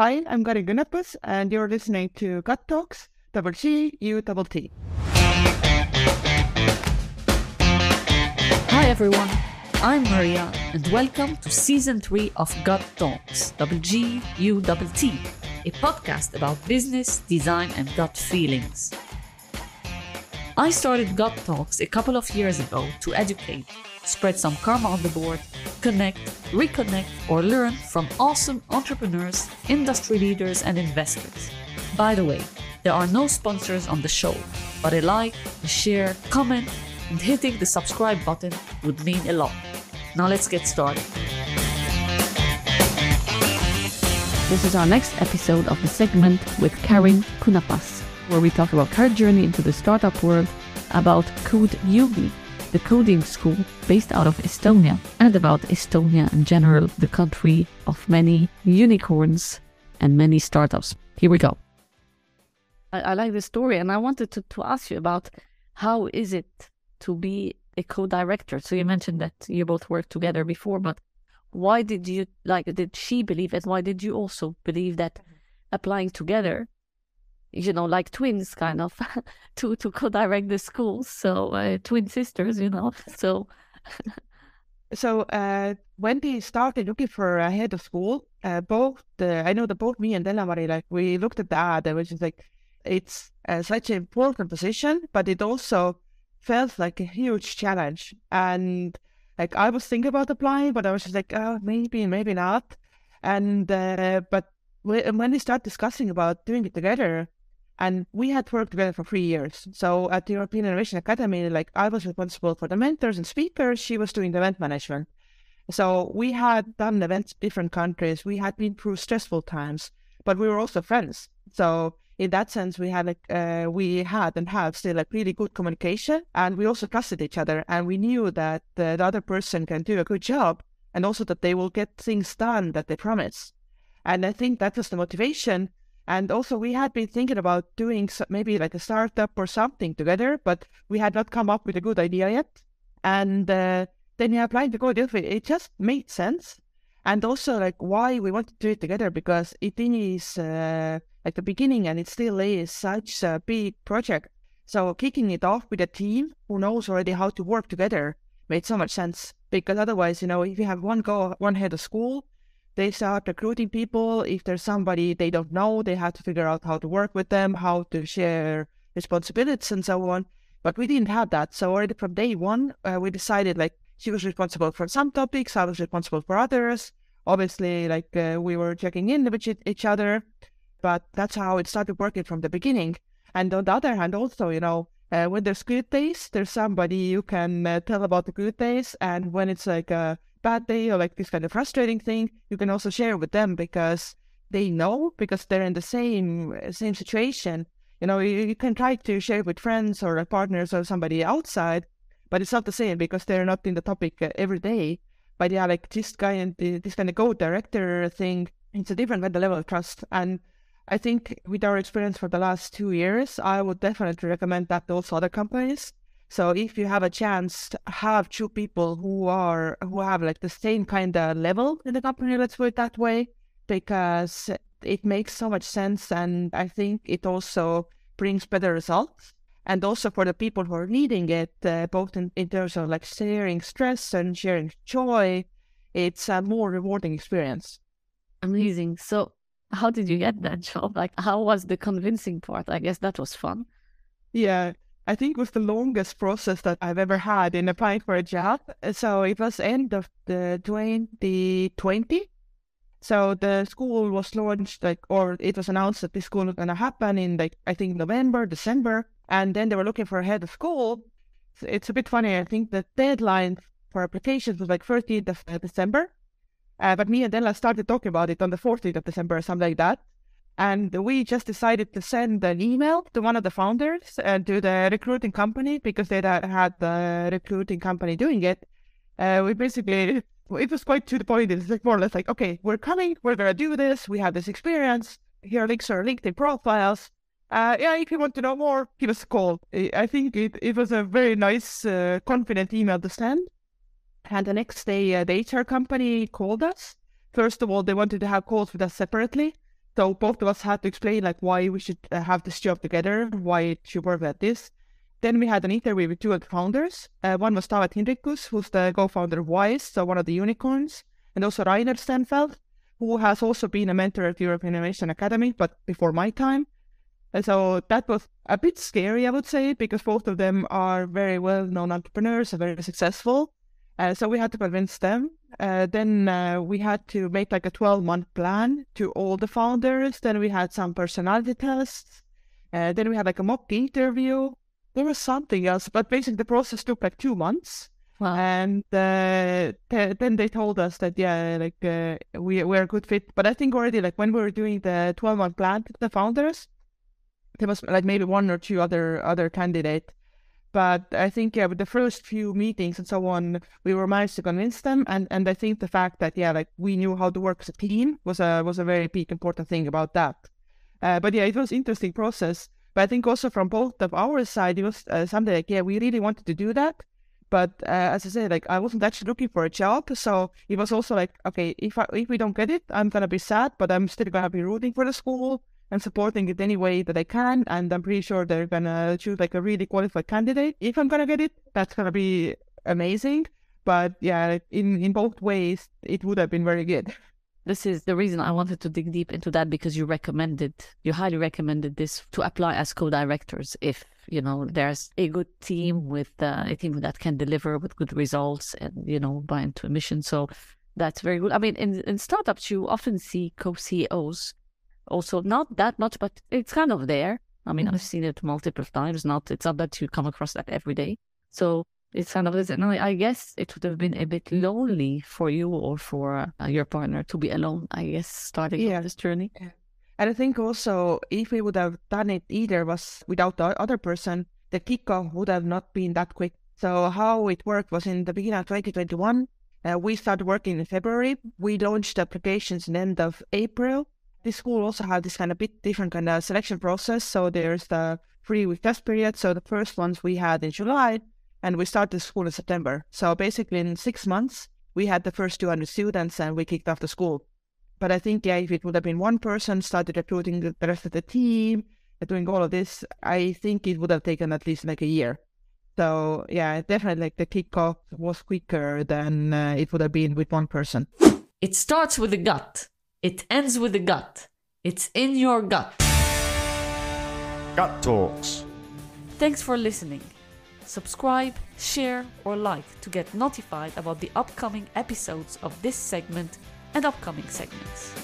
Hi, I'm Karin Künnapas, and you're listening to Gut Talks, double G, U double T. Hi everyone, I'm Maria, and welcome to season three of Gut Talks, double G, U double T, a podcast about business, design, and gut feelings. I started Gut Talks a couple of years ago to educate, spread some karma on the board, connect, reconnect, or learn from awesome entrepreneurs, industry leaders, and investors. By the way, there are no sponsors on the show, but a like, a share, comment, and hitting the subscribe button would mean a lot. Now let's get started. This is our next episode of the segment with Karin Künnapas, where we talk about her journey into the startup world, about Code Yugi, the coding school based out of Estonia, and about Estonia in general, the country of many unicorns and many startups. Here we go. I, I like the story, and I wanted to, to ask you about how is it to be a co-director? So you mentioned that you both worked together before, but why did you like? Did she believe it? Why did you also believe that applying together you know, like twins, kind of, to to co-direct the schools. So uh, twin sisters, you know. So, so uh, when we started looking for a head of school, uh, both the I know that both me and Elle-Mari, like we looked at the ad, which is like it's uh, such an important position, but it also felt like a huge challenge. And like I was thinking about applying, but I was just like, oh, maybe, maybe not. And uh, but when we start discussing about doing it together, and we had worked together for three years. So at the European Innovation Academy, like I was responsible for the mentors and speakers, she was doing the event management. So we had done events in different countries. We had been through stressful times, but we were also friends. So in that sense, we had like uh, we had and have still like really good communication, and we also trusted each other, and we knew that uh, the other person can do a good job, and also that they will get things done that they promise. And I think that was the motivation and also, we had been thinking about doing maybe like a startup or something together, but we had not come up with a good idea yet. And uh, then you applied to Delphi. It just made sense. And also, like, why we wanted to do it together because it is uh, like the beginning and it still is such a big project. So, kicking it off with a team who knows already how to work together made so much sense because otherwise, you know, if you have one go, one head of school, they start recruiting people. If there's somebody they don't know, they have to figure out how to work with them, how to share responsibilities and so on. But we didn't have that. So already from day one, uh, we decided like she was responsible for some topics, I was responsible for others. Obviously, like uh, we were checking in with each other, but that's how it started working from the beginning. And on the other hand, also, you know, uh, when there's good days, there's somebody you can uh, tell about the good days. And when it's like a bad day or like this kind of frustrating thing, you can also share with them because they know because they're in the same same situation. You know, you, you can try to share with friends or partners or somebody outside, but it's not the same because they're not in the topic uh, every day. But yeah, like this guy and the, this kind of co-director thing, it's a different level of trust. And I think with our experience for the last two years, I would definitely recommend that to also other companies so if you have a chance to have two people who are who have like the same kind of level in the company, let's put it that way, because it makes so much sense, and I think it also brings better results. And also for the people who are needing it, uh, both in, in terms of like sharing stress and sharing joy, it's a more rewarding experience. Amazing. So, how did you get that job? Like, how was the convincing part? I guess that was fun. Yeah, I think it was the longest process that I've ever had in applying for a job. So it was end of the 2020. So the school was launched like, or it was announced that this school was going to happen in like, I think November, December. And then they were looking for a head of school. So it's a bit funny. I think the deadline for applications was like 13th of December. Uh, but me and Elle started talking about it on the 14th of December or something like that. And we just decided to send an email to one of the founders and to the recruiting company because they had the recruiting company doing it. Uh, we basically, it was quite to the point. It's like more or less like, okay, we're coming, we're going to do this, we have this experience. Here are links to our LinkedIn profiles. Uh, yeah, if you want to know more, give us a call. I think it, it was a very nice, uh, confident email to send. And the next day, uh, the HR company called us. First of all, they wanted to have calls with us separately So both of us had to explain like why we should uh, have this job together, why it should work like this. Then we had an interview with two of the founders. Uh, one was David Hinrikus, who's the co-founder of Wise, so one of the unicorns, and also Rainer Sternfeld, who has also been a mentor at European Innovation Academy, but before my time. And so that was a bit scary, I would say, because both of them are very well-known entrepreneurs and very successful. Uh, so we had to convince them. Uh, then uh, we had to make like a 12-month plan to all the founders. Then we had some personality tests. Uh, then we had like a mock interview. There was something else, but basically the process took like two months. Wow. And uh, th- then they told us that yeah, like uh, we we're a good fit. But I think already like when we were doing the 12-month plan with the founders, there was like maybe one or two other other candidate. But I think yeah, with the first few meetings and so on, we were managed to convince them, and and I think the fact that yeah, like we knew how to work as a team was a was a very big important thing about that. Uh, but yeah, it was interesting process. But I think also from both of our side, it was uh, something like yeah, we really wanted to do that. But uh, as I said, like I wasn't actually looking for a job, so it was also like okay, if I, if we don't get it, I'm gonna be sad, but I'm still gonna be rooting for the school and supporting it any way that I can. And I'm pretty sure they're gonna choose like a really qualified candidate. If I'm gonna get it, that's gonna be amazing. But yeah, in in both ways, it would have been very good. This is the reason I wanted to dig deep into that because you recommended, you highly recommended this to apply as co-directors if you know there's a good team with uh, a team that can deliver with good results and you know buy into a mission. So that's very good. I mean, in in startups, you often see co-CEOs also not that much, but it's kind of there. I mean, I've seen it multiple times. Not it's not that you come across that every day. So it's kind of this. And I, I guess it would have been a bit lonely for you or for uh, your partner to be alone. I guess starting Yeah. this journey. And I think also if we would have done it either was without the other person, the kickoff would have not been that quick. So how it worked was in the beginning of 2021, uh, we started working in February. We launched applications in the end of April. This school also had this kind of bit different kind of selection process. So there's the three week test period. So the first ones we had in July and we started the school in September. So basically in six months, we had the first 200 students and we kicked off the school. But I think, yeah, if it would have been one person started recruiting the the rest of the team, uh, doing all of this, I think it would have taken at least like a year. So yeah, definitely like the kickoff was quicker than uh, it would have been with one person. It starts with the gut. It ends with the gut. It's in your gut. Gut Talks. Thanks for listening. Subscribe, share, or like to get notified about the upcoming episodes of this segment and upcoming segments.